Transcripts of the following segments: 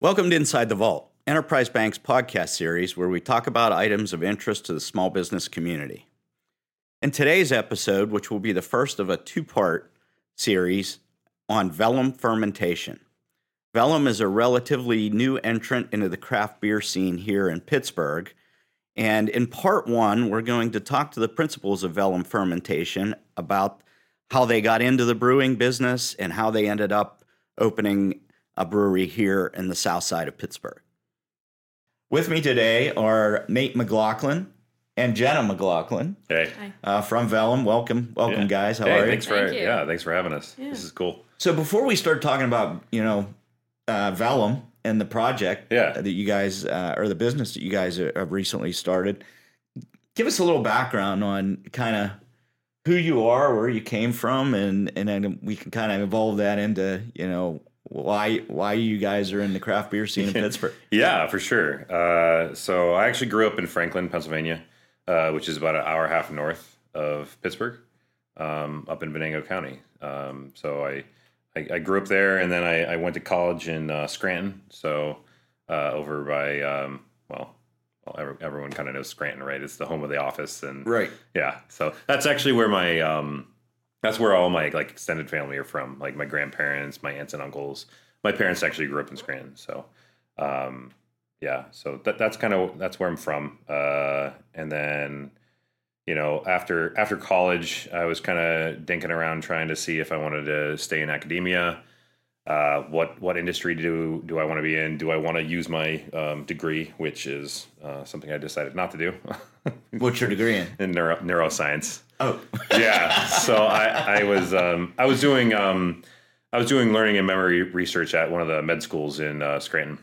Welcome to Inside the Vault, Enterprise Bank's podcast series where we talk about items of interest to the small business community. In today's episode, which will be the first of a two part series on Velum fermentation. Velum is a relatively new entrant into the craft beer scene here in Pittsburgh. And in part one, we're going to talk to the principles of Velum fermentation about how they got into the brewing business and how they ended up opening a brewery here in the south side of Pittsburgh. With me today are Nate McLaughlin and Jenna McLaughlin Hey. uh, from Velum. Welcome, welcome, Yeah. guys. How hey, are you? thanks for Thank you. yeah, thanks for having us. Yeah. This is cool. So before we start talking about you know uh, Velum and the project Yeah. that you guys uh, or the business that you guys have recently started, give us a little background on kind of who you are, where you came from, and and then we can kind of evolve that into you know why why you guys are in the craft beer scene in Pittsburgh. Yeah, for sure. Uh, so I actually grew up in Franklin, Pennsylvania, uh, which is about an hour and a half north of Pittsburgh, um, up in Venango County. Um, so I, I I grew up there, and then I, I went to college in uh, Scranton. So uh, over by um, well, well every, everyone kind of knows Scranton, right? It's the home of the office, and Right. Yeah, so that's actually where my um, that's where all my like extended family are from. Like my grandparents, my aunts and uncles. My parents actually grew up in Scranton, so um, yeah. So that that's kind of that's where I'm from. Uh, and then you know after after college, I was kind of dinking around trying to see if I wanted to stay in academia. Uh, what what industry do do I want to be in? Do I want to use my um, degree, which is uh, something I decided not to do, What's your degree in? in neuro, neuroscience Oh, yeah. So I, I was um, I was doing um, I was doing learning and memory research at one of the med schools in uh, Scranton.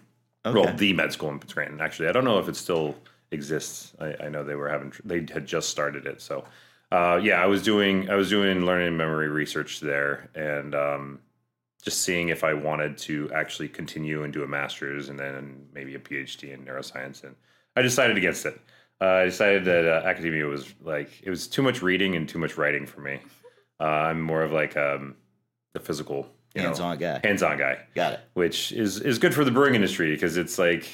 Well, the med school in Scranton. Actually, I don't know if it still exists. I, I know they were having they had just started it. So uh, yeah, I was doing I was doing learning and memory research there, and um, just seeing if I wanted to actually continue and do a master's and then maybe a PhD in neuroscience. And I decided against it. Uh, I decided that uh, academia was like it was too much reading and too much writing for me. Uh, I'm more of like um, the physical, hands-on guy. hands-on guy, Got it. which is is good for the brewing industry because it's like,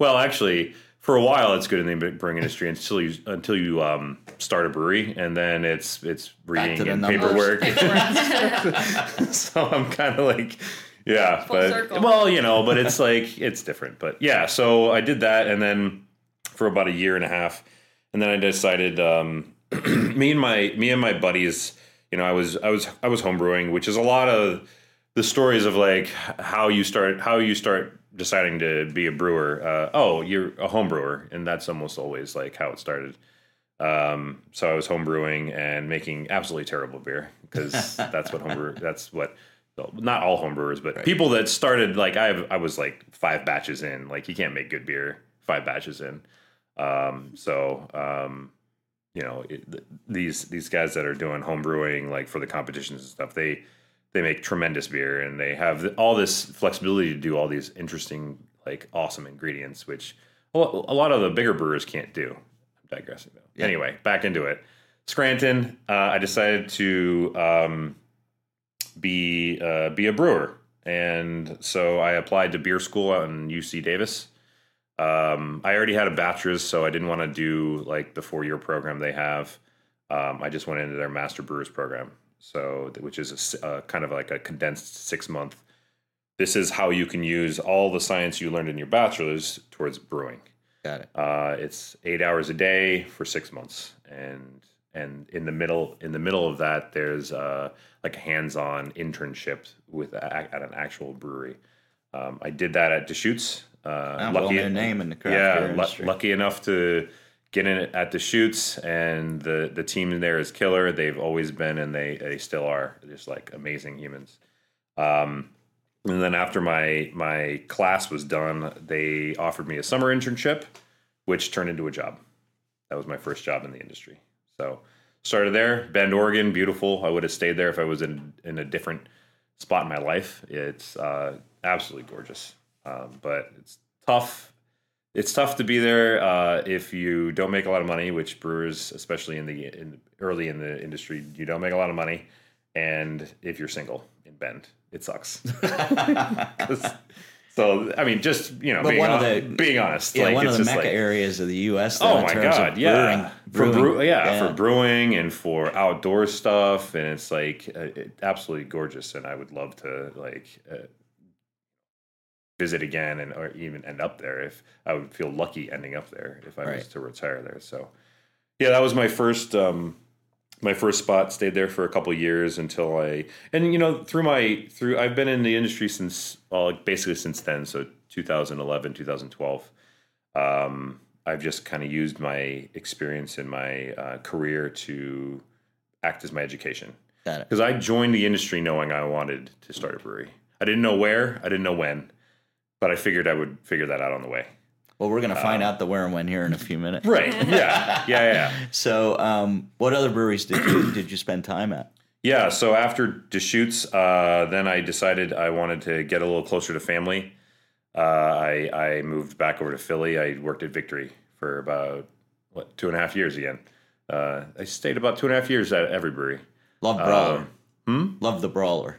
well, actually, for a while it's good in the brewing industry until you until you um, start a brewery, and then it's it's to reading and numbers. paperwork. so I'm kind of like, yeah, Full but circle. well, you know, but it's like it's different. But yeah, so I did that, and then for about a year and a half, and then I decided, um, me and my me and my buddies, you know, I was I was I was homebrewing, which is a lot of the stories of like how you start how you start deciding to be a brewer. Uh, oh, you're a home brewer, and that's almost always like how it started. Um, so I was homebrewing and making absolutely terrible beer because that's what homebrew. That's what not all homebrewers, but people that started like I I was like five batches in. Like you can't make good beer five batches in. Um, so um, you know it, th- these these guys that are doing homebrewing like for the competitions and stuff, they they make tremendous beer and they have all this flexibility to do all these interesting like awesome ingredients, which a lot of the bigger brewers can't do. I'm digressing though. Anyway, back into it. Scranton, uh, I decided to um, be uh, be a brewer, and so I applied to beer school out in UC Davis. Um, I already had a bachelor's, so I didn't want to do like the four year program they have. Um, I just went into their master brewers program, so which is a s- uh, kind of like a condensed six month. This is how you can use all the science you learned in your bachelor's towards brewing. Got it. Uh, it's eight hours a day for six months, and and in the middle in the middle of that, there's uh, like a hands-on internship with at an actual brewery. Um, I did that at Deschutes. Uh, Ah, well-known name in the craft yeah, industry. lucky enough to get in at Deschutes and the the team there is killer. They've always been, and they they still are just like amazing humans. Um, and then after my my class was done, they offered me a summer internship, which turned into a job. That was my first job in the industry. So started there, Bend, Oregon, beautiful. I would have stayed there if I was in in a different spot in my life. It's uh, absolutely gorgeous, um, but it's tough. It's tough to be there uh, if you don't make a lot of money, which brewers, especially in the in, early in the industry, you don't make a lot of money, and if you're single in Bend, it sucks. so I mean, just you know, But being, one of the- being honest, Yeah, like one of the mecca like, areas of the U.S. though, Oh in my terms god, of yeah, brewing, for brew, brewing. yeah, for brewing and for outdoor stuff, and it's like uh, it, absolutely gorgeous. And I would love to like uh, visit again, and or even end up there if I would feel lucky ending up there if I was to retire there. So, yeah, that was my first um, my first spot. Stayed there for a couple years until I and you know through my through I've been in the industry since well basically since then. So 2011, 2012 um, I've just kind of used my experience in my uh, career to act as my education. Because I joined the industry knowing I wanted to start a brewery. I didn't know where, I didn't know when, but I figured I would figure that out on the way. Well, we're gonna find Uh, out the where and when here in a few minutes. Right. Yeah. Yeah. Yeah. So, um, what other breweries did you did you spend time at? Yeah. So after Deschutes, uh, then I decided I wanted to get a little closer to family. Uh, I, I moved back over to Philly. I worked at Victory for about what two and a half years again. Uh, I stayed about two and a half years at every brewery. Love Brawler. hmm? Love the Brawler.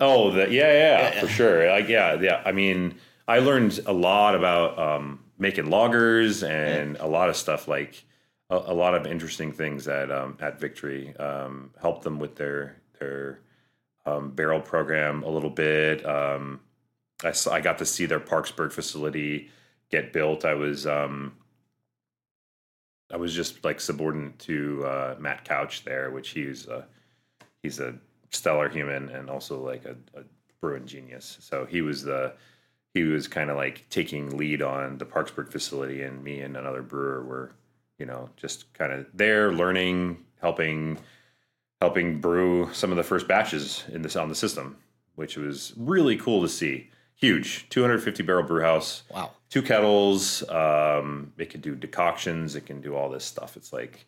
Oh, the, yeah, yeah, for sure. Like, yeah, yeah. I mean, I learned a lot about um, making lagers and a lot of stuff like a, a lot of interesting things at um, at Victory. Um, helped them with their their um, barrel program a little bit. Um, I saw, I got to see their Parkesburg facility get built. I was um, I was just like subordinate to uh, Matt Couch there, which he's uh, he's a stellar human and also like a, a brewing genius. So he was the he was kind of like taking lead on the Parkesburg facility, and me and another brewer were, you know, just kind of there learning, helping helping brew some of the first batches in this on the system, which was really cool to see. Huge, 250 barrel brew house Wow. two kettles. Um, it can do decoctions. It can do all this stuff. It's like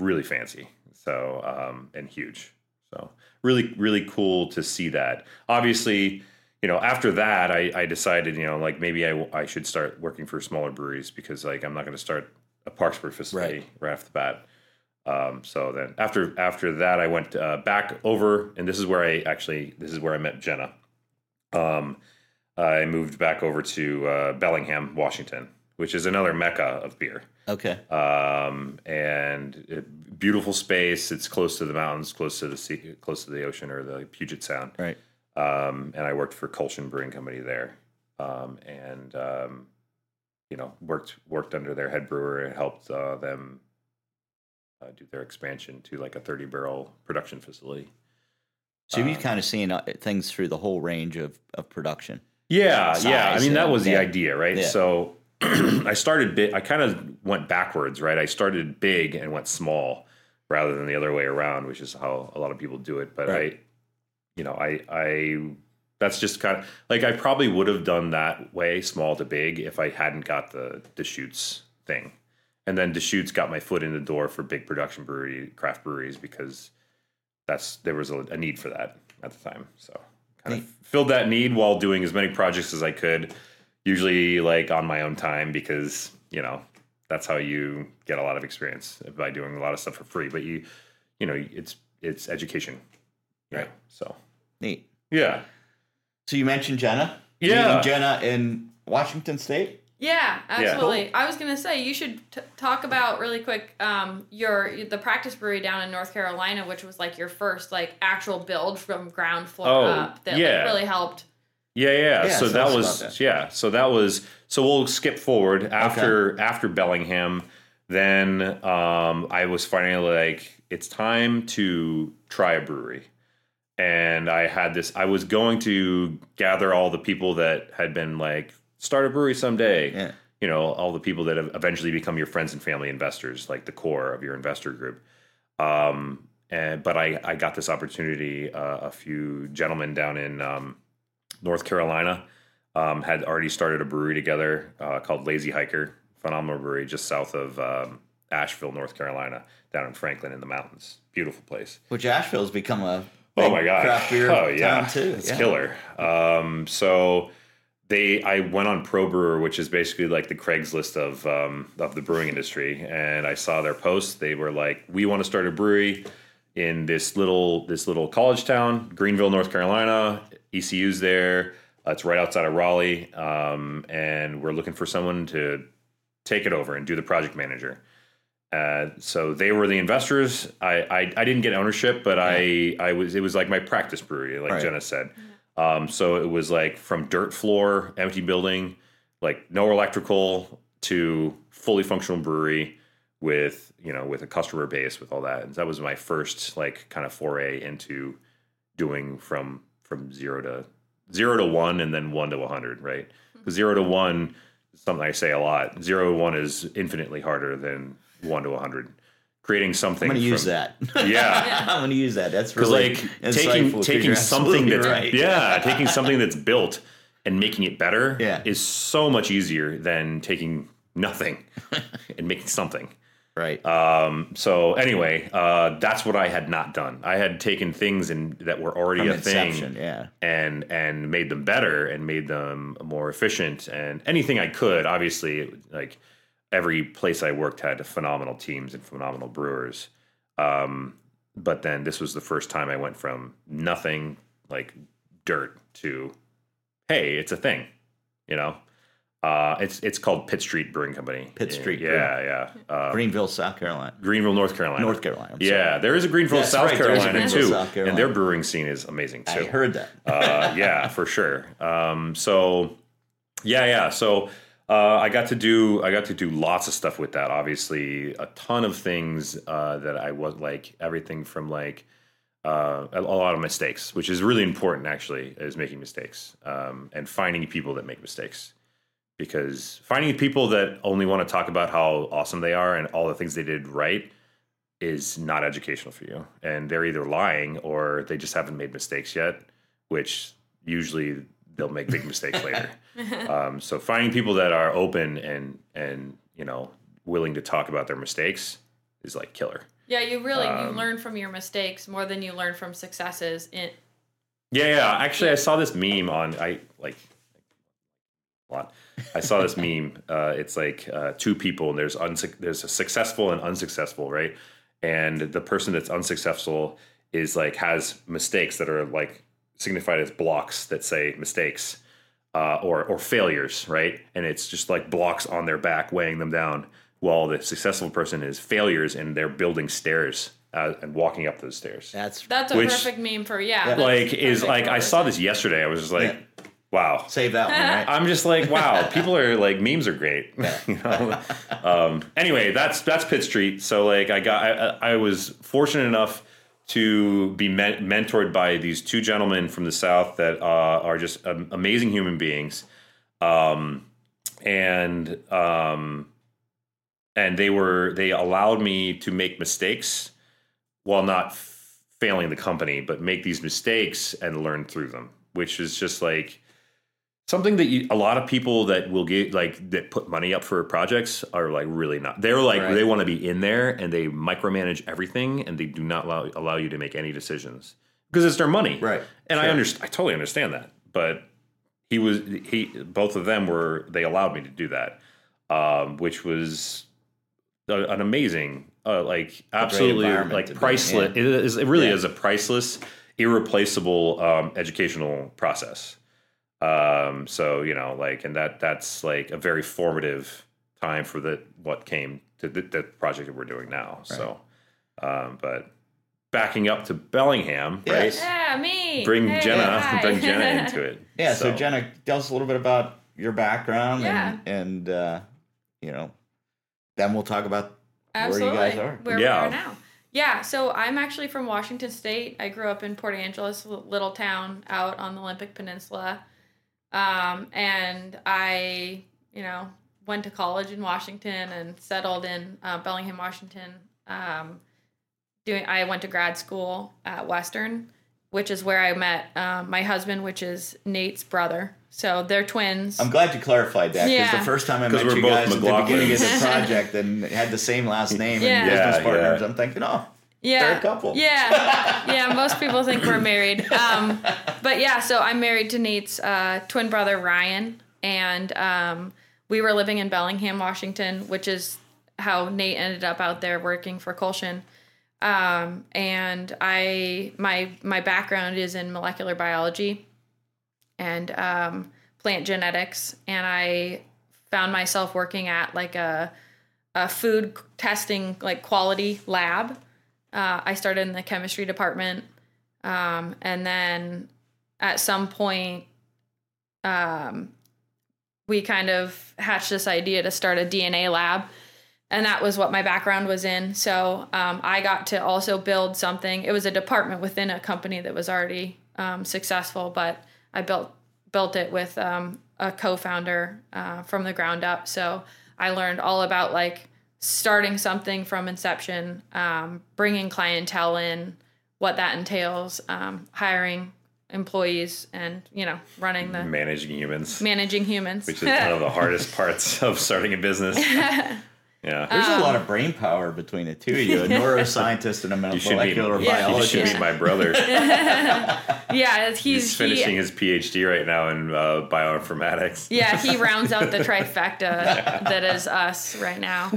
really fancy. So um, and huge. So really, really cool to see that. Obviously, you know, after that, I, I decided, you know, like maybe I, I should start working for smaller breweries because like I'm not going to start a Parkesburg facility right, off the bat. Um, so then after after that, I went uh, back over, and this is where I actually this is where I met Jenna. Um, I moved back over to uh, Bellingham, Washington, which is another mecca of beer. Okay. Um, and it, beautiful space. It's close to the mountains, close to the sea, close to the ocean or the Puget Sound. Right. Um, and I worked for Kulshan Brewing Company there, um, and um, you know worked worked under their head brewer and helped uh, them uh, do their expansion to like a thirty barrel production facility. So you've Um, kind of seen uh, things through the whole range of, of production. Yeah, size yeah. I mean, that was the yeah. idea, right? Yeah. So I started big. I kind of went backwards, right? I started big and went small rather than the other way around, which is how a lot of people do it. But Right. You know, I, I, that's just kind of like I probably would have done that way, small to big, if I hadn't got the Deschutes thing. And then Deschutes got my foot in the door for big production brewery, craft breweries, because that's there was a, a need for that at the time. So kind of filled that need while doing as many projects as I could, usually like on my own time because you know that's how you get a lot of experience by doing a lot of stuff for free. But you, you know, it's it's education, Right. Yeah. So Neat. yeah, So you mentioned Jenna. Yeah. Meeting Jenna in Washington State. Yeah, absolutely. I was gonna say you should t- talk about really quick um, your the practice brewery down in North Carolina, which was like your first like actual build from ground floor Oh, up that yeah. like, really helped. Yeah, yeah. Yeah, so tell that was that. yeah. So that was so we'll skip forward after after Bellingham. Then um, I was finally like, it's time to try a brewery, and I had this. I was going to gather all the people that had been like start a brewery someday. Yeah. You know, all the people that have eventually become your friends and family investors, like the core of your investor group. Um, and but I I got this opportunity. Uh, a few gentlemen down in um, North Carolina um, had already started a brewery together uh, called Lazy Hiker, phenomenal brewery just south of um, Asheville, North Carolina, down in Franklin in the mountains. Beautiful place. Which Asheville's become a Oh my god! craft beer oh yeah, too. it's yeah. killer. Um, so they, I went on Pro Brewer, which is basically like the Craigslist of um, of the brewing industry, and I saw their post. They were like, "We want to start a brewery. in this little this little college town, Greenville, North Carolina. ECU's there. Uh, it's right outside of Raleigh, um, and we're looking for someone to take it over and do the project manager. Uh, so they were the investors. I, I, I didn't get ownership, but I I was it was like my practice brewery, like Right. Jenna said. Um, so it was like from dirt floor, empty building, like no electrical to fully functional brewery with you know with a customer base with all that. And that was my first like kind of foray into doing from from zero to zero to one and then one to 100 right because zero to one is something i say a lot zero to one is infinitely harder than one to a 100 creating something I'm going to use that. yeah I'm going to use that. That's really like taking taking something that's right. yeah taking something that's built and making it better Yeah. is so much easier than taking nothing and making something right. um, so anyway, uh, that's what I had not done. I had taken things and that were already From a thing, yeah. and and made them better and made them more efficient and anything I could. Obviously, like every place I worked had phenomenal teams and phenomenal brewers. Um, but then this was the first time I went from nothing like dirt to hey, it's a thing, you know. Uh, it's it's called Pitt Street Brewing Company. Pitt Street yeah, yeah. Uh, Greenville, South Carolina. Greenville, North Carolina. North Carolina. I'm yeah, there is a Greenville, That's South right, there is a Carolina Greenville, too, South Carolina. and their brewing scene is amazing too. I heard that. uh, yeah, for sure. Um, so, yeah, yeah. So uh, I got to do I got to do lots of stuff with that. Obviously, a ton of things uh, that I was like everything from like uh, a, lot of mistakes, which is really important. Actually, is making mistakes um, and finding people that make mistakes. Because finding people that only want to talk about how awesome they are and all the things they did right is not educational for you. And they're either lying or they just haven't made mistakes yet, which usually they'll make big mistakes later. Um, so finding people that are open and and you know willing to talk about their mistakes is like killer. Yeah, you really Um, you learn from your mistakes more than you learn from successes. In Yeah, yeah. Actually, I saw this meme on I like a lot. I saw this meme. Uh, it's like uh, two people, and there's unsuc there's a successful and unsuccessful, right? And the person that's unsuccessful is like has mistakes that are like signified as blocks that say mistakes uh, or or failures, right? And it's just like blocks on their back weighing them down. While the successful person is failures, and they're building stairs uh, and walking up those stairs That's that's a Which- perfect meme for yeah. that's like is like for I saw this yesterday. I was just like, wow. save that one, right? I'm just like, wow. People are like memes are great. you know? um, anyway, that's that's Pitt Street. So like I got I, I I was fortunate enough to be men- mentored by these two gentlemen from the south that uh, are just um, amazing human beings. Um, and um, and they were they allowed me to make mistakes while not f- failing the company, but make these mistakes and learn through them, which is just like something that you, a lot of people that will get like that put money up for projects are like really not. They're like Right. they want to be in there and they micromanage everything and they do not allow allow you to make any decisions because it's their money, Right. And I understand. I totally understand that, but he was he both of them were they allowed me to do that, um, which was a, an amazing uh, like absolutely like be priceless. yeah. It is it really Yeah. is a priceless, irreplaceable um, educational process. Um, so you know, like, and that that's like a very formative time for the what came to the, the project that we're doing now. So, um, but backing up to Bellingham, Yes. right? Yeah, me. Bring Hey, Jenna, hi. bring Jenna into it. Yeah, so, Jenna, tell us a little bit about your background Yeah. and, and uh, you know, then we'll talk about Absolutely. where you guys are. Where Yeah. we are now. Yeah, so I'm actually from Washington State. I grew up in Port Angeles, a little town out on the Olympic Peninsula. Um, and I, you know, went to college in Washington and settled in uh, Bellingham, Washington. Um, doing, I went to grad school at Western, which is where I met um, my husband, which is Nate's brother. So they're twins. I'm glad you clarified that because Yeah. the first time I met you both guys at the beginning of the project and had the same last name Yeah. and business Yeah, partners, yeah. I'm thinking, oh, yeah. they're a couple. Yeah, yeah. Most people think we're married, um, but yeah. So I'm married to Nate's uh, twin brother Ryan, and um, we were living in Bellingham, Washington, which is how Nate ended up out there working for Kulshan. Um, and I my my background is in molecular biology and um, plant genetics, and I found myself working at like a a food testing like quality lab. Uh, I started in the chemistry department, um, and then at some point, um, we kind of hatched this idea to start a DNA lab and that was what my background was in. So um, I got to also build something. It was a department within a company that was already um, successful, but I built built it with um, a co-founder uh, from the ground up. So I learned all about like starting something from inception, um, bringing clientele in, what that entails, um, hiring employees, and you know running the managing humans, managing humans, which is one of the hardest parts of starting a business. Yeah. There's a lot of brain power between the two of you, a neuroscientist and a molecular be, biologist. You should be my brother. yeah, he's, he's finishing he, his PhD right now in uh, bioinformatics. Yeah, he rounds out the trifecta that is us right now.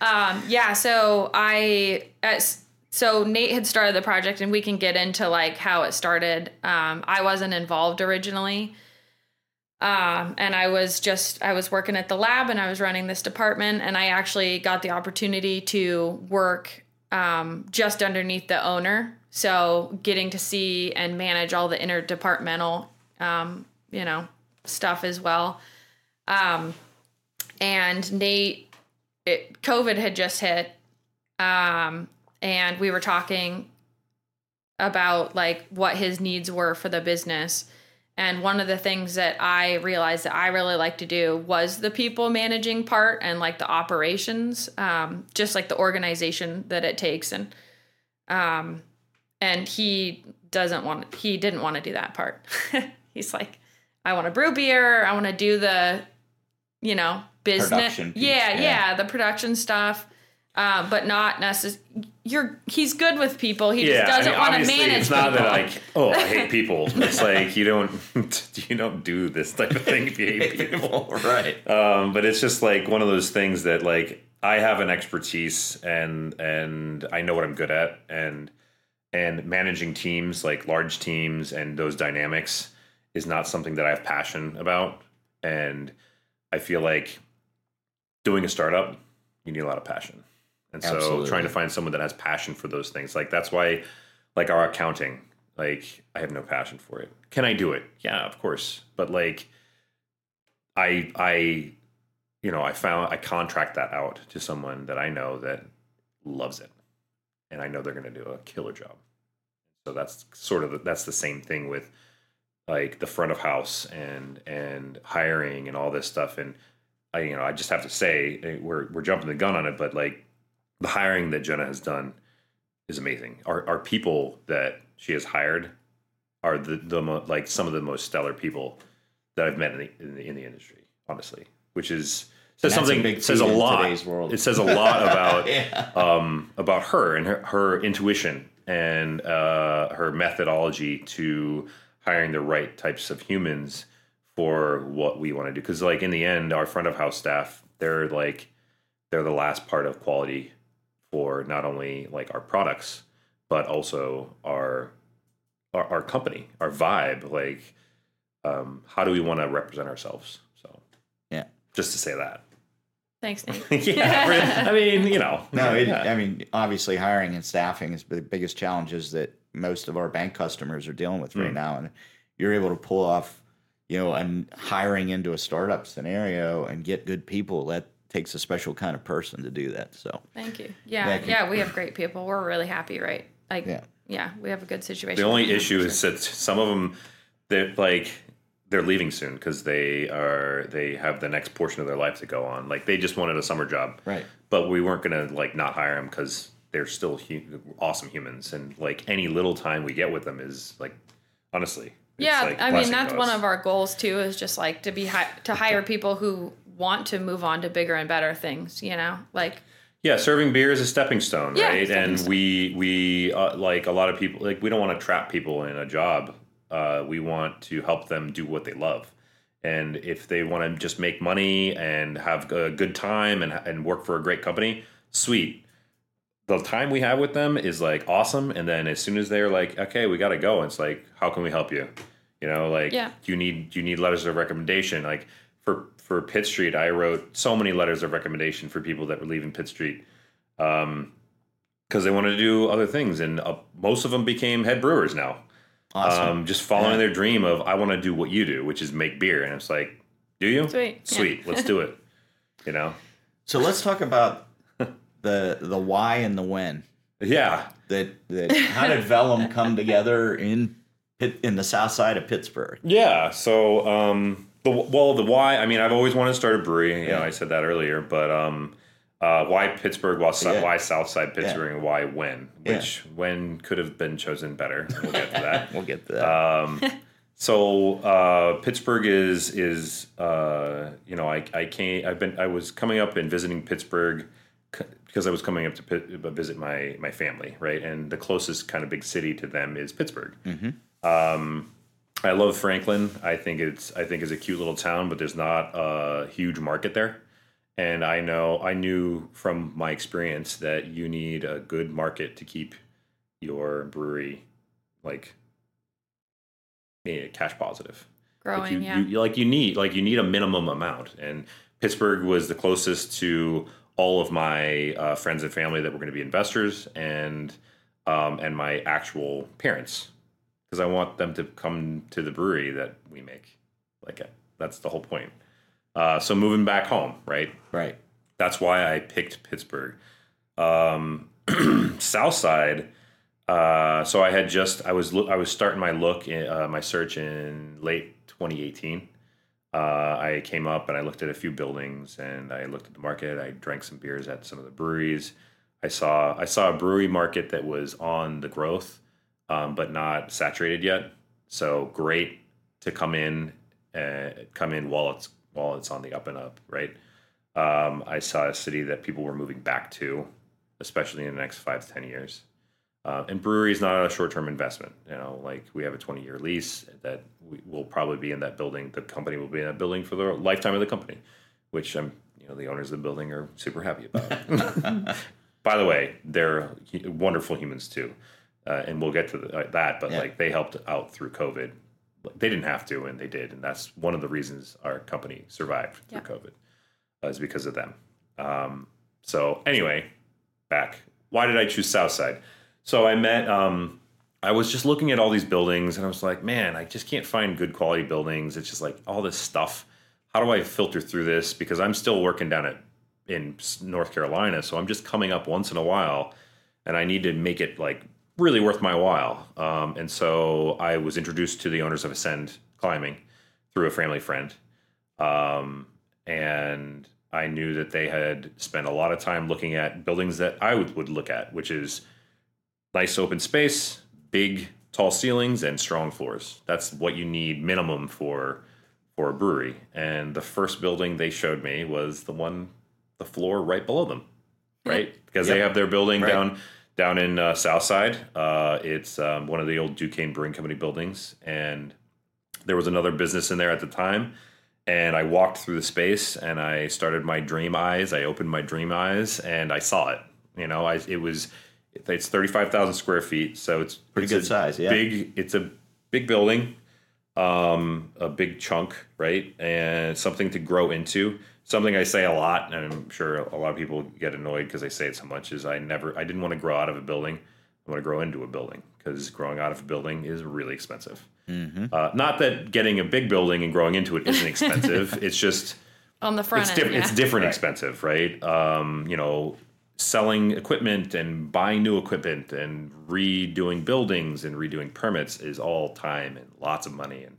Um, yeah, so I as, so Nate had started the project, and we can get into like how it started. Um, I wasn't involved originally. Um, and I was just, I was working at the lab and I was running this department. And I actually got the opportunity to work um, just underneath the owner. So getting to see and manage all the interdepartmental, um, you know, stuff as well. Um, and Nate, it, COVID had just hit. Um, and we were talking about like what his needs were for the business and one of the things that I realized that I really like to do was the people managing part and like the operations, um, just like the organization that it takes. And um, and he doesn't want he didn't want to do that part. He's like, I want to brew beer. I want to do the, you know, business. Yeah, yeah, yeah, the production stuff. Uh, but not necessarily. You're he's good with people. He yeah, just doesn't I mean, want to manage. It's not people. that like oh I hate people. It's like you don't you don't do this type of thing if you hate people, right? Um, but it's just like one of those things that like I have an expertise and and I know what I'm good at and and managing teams like large teams and those dynamics is not something that I have passion about and I feel like doing a startup you need a lot of passion and so Absolutely. trying to find someone that has passion for those things. Like that's why like our accounting, like I have no passion for it. Can I do it? Yeah, of course. But like I I you know, I found I contract that out to someone that I know that loves it. And I know they're going to do a killer job. So that's sort of the, that's the same thing with like the front of house and and hiring and all this stuff and I you know I just have to say eh, we're we're jumping the gun on it but like the hiring that Jenna has done is amazing. Our, our people that she has hired are the, the mo- like some of the most stellar people that I've met in the, in the, in the industry, honestly, which is says something a says a lot. It says a lot about yeah. um, about her and her, her intuition and uh, her methodology to hiring the right types of humans for what we want to do. Because like in the end, our front of house staff, they're like they're the last part of quality for not only like our products but also our our, our company, our vibe. Like, um, how do we want to represent ourselves? So, yeah, just to say that. Thanks, Nate. yeah, I mean, you know, no, it, yeah. I mean, obviously, hiring and staffing is the biggest challenges that most of our bank customers are dealing with right mm. now, and you're able to pull off, you know, and hiring into a startup scenario and get good people. That takes a special kind of person to do that. So thank you. Yeah, yeah, we have great people. We're really happy, right? Like, yeah, yeah we have a good situation. The only issue is that some of them, they're like they're leaving soon because they are they have the next portion of their life to go on. Like they just wanted a summer job, right? But we weren't gonna like not hire them because they're still hu- awesome humans, and like any little time we get with them is like honestly. Yeah, like I mean that's one of our goals too. Is just like to be hi- to hire people who want to move on to bigger and better things, you know? Like yeah, serving beer is a stepping stone, yeah, right? Stepping and stone. we we uh, like a lot of people like we don't want to trap people in a job. Uh, we want to help them do what they love. And if they want to just make money and have a good time and and work for a great company, sweet. the time we have with them is like awesome, and then as soon as they're like, okay, we got to go, it's like, how can we help you? You know, like, Yeah. do you need do you need letters of recommendation? Like for for Pitt Street, I wrote so many letters of recommendation for people that were leaving Pitt Street. Um, because they wanted to do other things, and uh, most of them became head brewers now. Awesome. Um, just following Yeah. their dream of I want to do what you do, which is make beer, and it's like, do you? Sweet. Yeah. Sweet. Let's do it. You know? so let's talk about the the why and the when. Yeah. That that how did Velum come together in Pitt, in the south side of Pittsburgh? Yeah. So, um, the well, the why. I mean, I've always wanted to start a brewery. You know, I said that earlier, but um, uh, why Pittsburgh? Why, Yeah. why Southside Pittsburgh? And why when? Yeah. Which when could have been chosen better. We'll get to that. We'll get to that. um, so uh, Pittsburgh is is uh, you know I I came I've been I was coming up and visiting Pittsburgh c- because I was coming up to Pitt, uh, visit my my family right and the closest kind of big city to them is Pittsburgh. Um, I love Franklin. I think it's I think it's a cute little town, but there's not a huge market there. And I know I knew from my experience that you need a good market to keep your brewery like eh, cash positive. Growing, Like you, yeah. you like you need like you need a minimum amount, and Pittsburgh was the closest to all of my uh, friends and family that were going to be investors, and um, and my actual parents, because I want them to come to the brewery that we make. Like that's the whole point. Uh, so moving back home, right? right. That's why I picked Pittsburgh. Um, South Side. Uh, so I had just I was I was starting my look in, uh, my search in late 2018. Uh, I came up and I looked at a few buildings and I looked at the market. I drank some beers at some of the breweries. I saw I saw a brewery market that was on the growth, um, but not saturated yet. So great to come in, uh, come in while it's while it's on the up and up, right? Um, I saw a city that people were moving back to, especially in the next five to ten years. Uh, and brewery is not a short-term investment. You know, like we have a 20-year lease that we will probably be in that building. The company will be in that building for the lifetime of the company, which I'm, you know, the owners of the building are super happy about. By the way, they're wonderful humans too, uh, and we'll get to the, uh, that. But Yeah. like they helped out through COVID. Like, They didn't have to, and they did, and that's one of the reasons our company survived through Yeah. COVID, uh, is because of them. Um, so anyway, back. Why did I choose Southside? So I met. Um, I was just looking at all these buildings, and I was like, man, I just can't find good quality buildings. It's just like all this stuff. How do I filter through this? Because I'm still working down at in North Carolina, so I'm just coming up once in a while, and I need to make it like really worth my while. Um, and so I was introduced to the owners of Ascend Climbing through a family friend, um, and I knew that they had spent a lot of time looking at buildings that I would, would look at, which is nice open space, big tall ceilings, and strong floors. That's what you need minimum for for a brewery. And the first building they showed me was the one, the floor right below them, right? Because they have their building Right. down down in uh, Southside. Uh, it's um, one of the old Duquesne Brewing Company buildings, and there was another business in there at the time. And I walked through the space, and I started my dream eyes. I opened my dream eyes, and I saw it. You know, I it was it's thirty five thousand square feet, so it's Pretty it's good size, yeah. Big. It's a big building, um, a big chunk, right, and something to grow into. Something I say a lot, and I'm sure a lot of people get annoyed because I say it so much. Is I never, I didn't want to grow out of a building. I want to grow into a building because growing out of a building is really expensive. Uh, not that getting a big building and growing into it isn't expensive. it's just On the front it's end, different. yeah. It's different Right. expensive, right? Um, you know, selling equipment and buying new equipment and redoing buildings and redoing permits is all time and lots of money. And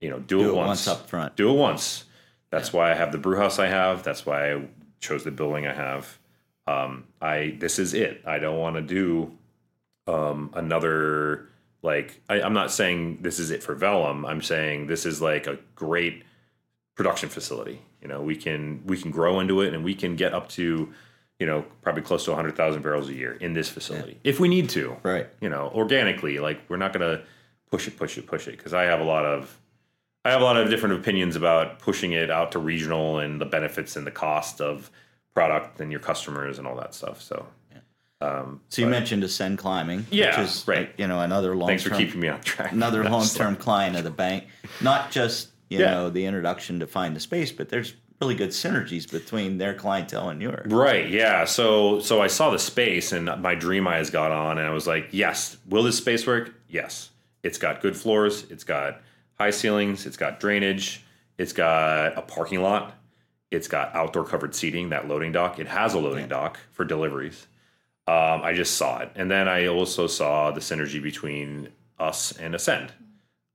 you know, do, Do it, it once. once up front. Do it once. That's why I have the brew house I have. That's why I chose the building I have. Um, I this is it. I don't want to do um, another like I, I'm not saying this is it for Velum. I'm saying this is like a great production facility. You know, we can we can grow into it and we can get up to, you know, probably close to 100,000 barrels a year in this facility if we need to. Right. You know, organically. Like we're not going to push it, push it, push it because I have a lot of I have a lot of different opinions about pushing it out to regional and the benefits and the cost of product and your customers and all that stuff. So Um, So you mentioned Ascend Climbing, Yeah, which is right. You know, another long thanks for term keeping me on track. another long term client of the bank. Not just you Yeah. know the introduction to find the space, but there's really good synergies between their clientele and yours. Right. Yeah. So so I saw the space and my dream eyes got on and I was like, yes, will this space work? Yes. It's got good floors, it's got high ceilings, it's got drainage, it's got a parking lot, it's got outdoor covered seating, that loading dock. It has a loading dock for deliveries. Um, I just saw it. And then I also saw the synergy between us and Ascend,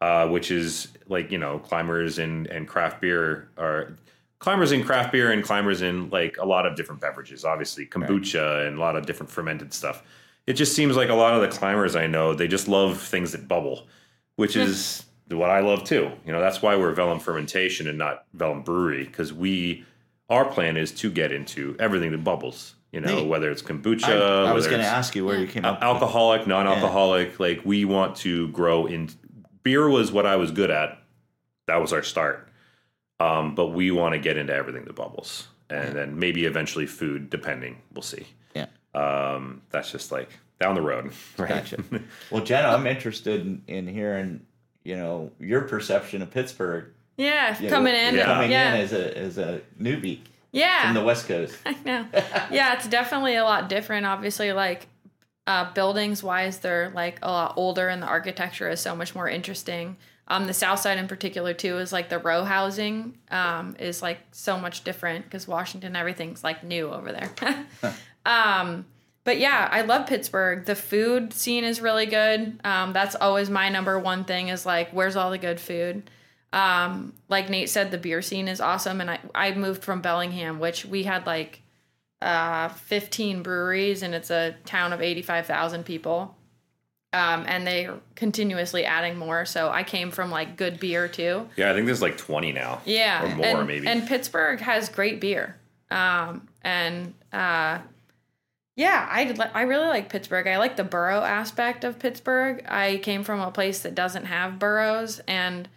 uh, which is like, you know, climbers and, and craft beer are climbers in craft beer and climbers in like a lot of different beverages, obviously kombucha and a lot of different fermented stuff. It just seems like a lot of the climbers I know, they just love things that bubble, which is what I love too. You know, that's why we're Velum Fermentation and not Velum Brewery because we, our plan is to get into everything that bubbles. You know, Neat. whether it's kombucha, I, I was going to ask you where you came up. with- alcoholic, non-alcoholic. Like we want to grow in. Beer was what I was good at. That was our start. Um, but we want to get into everything that bubbles, and then maybe eventually food, depending. We'll see. Yeah. Um, that's just like down the road, right? Gotcha. Well, Jenna, I'm interested in, in hearing you know your perception of Pittsburgh Yeah, you know, coming in. Yeah. coming yeah. in as a as a newbie yeah. from the West Coast. I know. yeah, it's definitely a lot different. Obviously, like uh, buildings wise, they're like a lot older, and the architecture is so much more interesting. Um, the South Side in particular too is like the row housing um, is like so much different because Washington everything's like new over there. um, but yeah, I love Pittsburgh. The food scene is really good. Um, that's always my number one thing is like where's all the good food. Um, like Nate said, the beer scene is awesome, and I I moved from Bellingham, which we had like uh 15 breweries, and it's a town of 85,000 people. Um, and they're continuously adding more. So I came from like good beer too. Yeah, I think there's like 20 now. Yeah, or more and, maybe. And Pittsburgh has great beer. Um, and uh, yeah, I I really like Pittsburgh. I like the borough aspect of Pittsburgh. I came from a place that doesn't have boroughs, and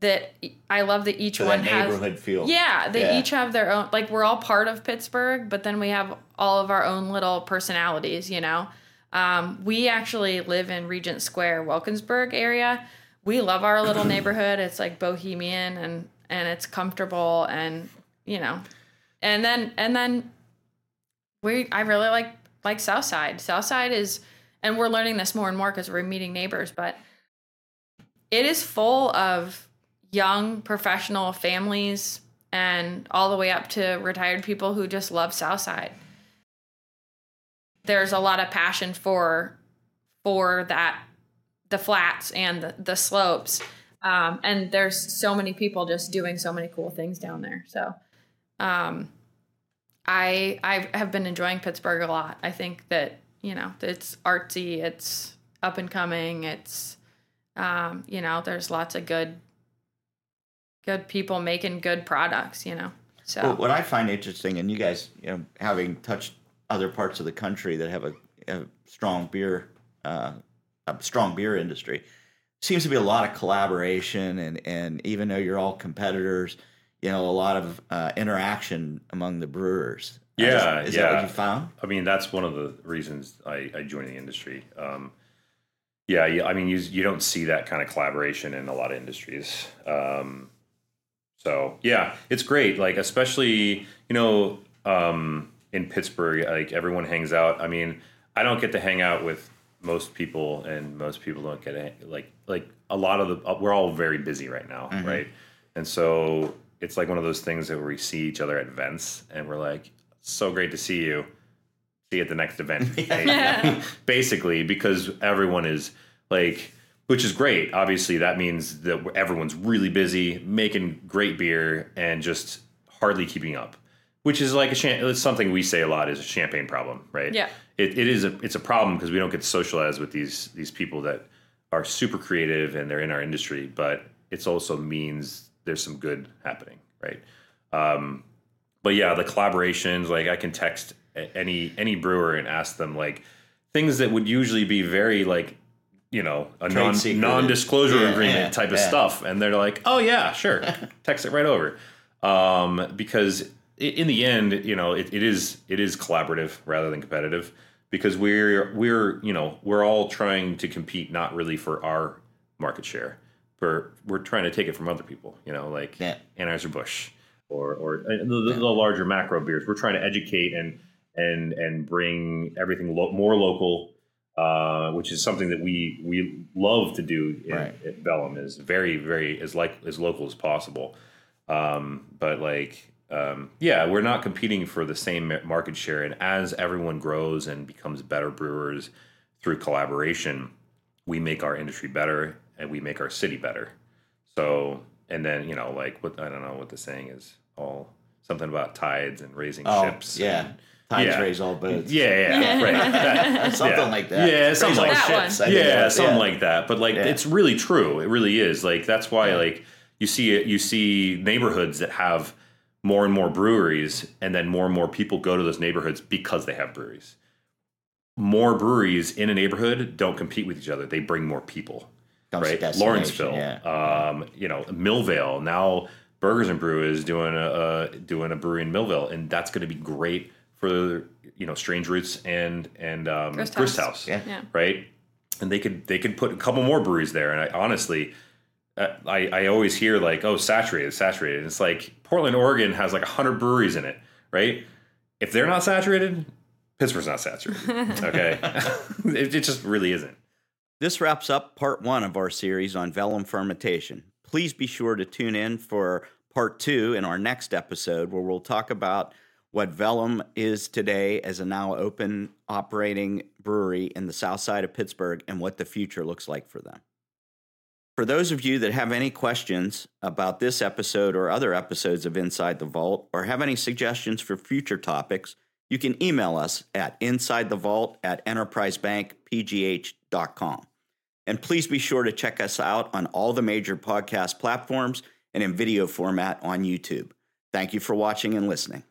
that I love that each So one that has. neighborhood feel. Yeah, they Yeah. each have their own. Like we're all part of Pittsburgh, but then we have all of our own little personalities. You know, um, we actually live in Regent Square, Wilkinsburg area. We love our little neighborhood. It's like bohemian and and it's comfortable and you know, and then and then we I really like like Southside. Southside is, and we're learning this more and more because we're meeting neighbors, but it is full of young professional families and all the way up to retired people who just love Southside. There's a lot of passion for for that the flats and the, the slopes. Um, and there's so many people just doing so many cool things down there. So um, I I have been enjoying Pittsburgh a lot. I think that, you know, it's artsy, it's up and coming, it's um, you know, there's lots of good good people making good products, you know. So Well, what I find interesting, and you guys, you know, having touched other parts of the country that have a, a strong beer, uh, a strong beer industry, seems to be a lot of collaboration, and and even though you're all competitors, you know, a lot of uh, interaction among the brewers. Yeah, is, is yeah. that what you found? I mean, that's one of the reasons I, I joined the industry. Um, yeah, yeah, I mean, you you don't see that kind of collaboration in a lot of industries. Um, so yeah, it's great. Like especially you know um, in Pittsburgh, like everyone hangs out. I mean, I don't get to hang out with most people, and most people don't get to, like like a lot of the. We're all very busy right now, right? And so it's like one of those things that where we see each other at events, and we're like, so great to see you. See you at the next event. Yeah. Basically, because everyone is like, which is great. Obviously, that means that everyone's really busy making great beer and just hardly keeping up. Which is like a cham- it's something we say a lot is a champagne problem, right? Yeah. It, it is a it's a problem because we don't get socialized with these these people that are super creative and they're in our industry, but it's also means there's some good happening, right? Um, but yeah, the collaborations, like I can text any any brewer and ask them like things that would usually be very like you know a non non disclosure Yeah, agreement yeah, type of yeah. stuff, and they're like, oh yeah, sure, text it right over, um, because in the end, you know, it, it is it is collaborative rather than competitive. because we're we're you know we're all trying to compete not really for our market share. We're we're trying to take it from other people. You know, like Yeah. Anheuser Busch or or uh, the, the larger macro beers. We're trying to educate and and and bring everything lo- more local, uh, which is something that we we love to do in, Right. at Velum. Is very very as like as local as possible. Um, but like um, yeah, we're not competing for the same market share. And as everyone grows and becomes better brewers through collaboration, we make our industry better and we make our city better. So, and then, you know, like what, I don't know what the saying is all something about tides and raising Oh, ships. yeah. and- Tides Yeah. raise all boats. yeah, yeah, right. That- Something yeah. like that. Yeah, something Raise all like That ships, one. I yeah, something like that. But like, Yeah. it's really true. It really is. Like that's why like you see it. You see neighborhoods that have more and more breweries, and then more and more people go to those neighborhoods because they have breweries. More breweries in a neighborhood don't compete with each other; they bring more people. Comes right, destination, Lawrenceville, Yeah. um, you know, Millvale. Now, Burgers and Brew is doing a uh, doing a brewery in Millvale, and that's going to be great for you know Strange Roots and and um, Grist Grist House. House Yeah. Yeah. right? And they could they could put a couple more breweries there. And I honestly, uh, I I always hear like, oh, saturated, saturated. And it's like Portland, Oregon has like hundred breweries in it, right? If they're not saturated, Pittsburgh's not saturated. Okay, it, it just really isn't. This wraps up part one of our series on Velum fermentation. Please be sure to tune in for part two in our next episode, where we'll talk about what Velum is today as a now open operating brewery in the south side of Pittsburgh and what the future looks like for them. For those of you that have any questions about this episode or other episodes of Inside the Vault, or have any suggestions for future topics, you can email us at insidethevault at enterprisebankpgh.com. And please be sure to check us out on all the major podcast platforms and in video format on YouTube. Thank you for watching and listening.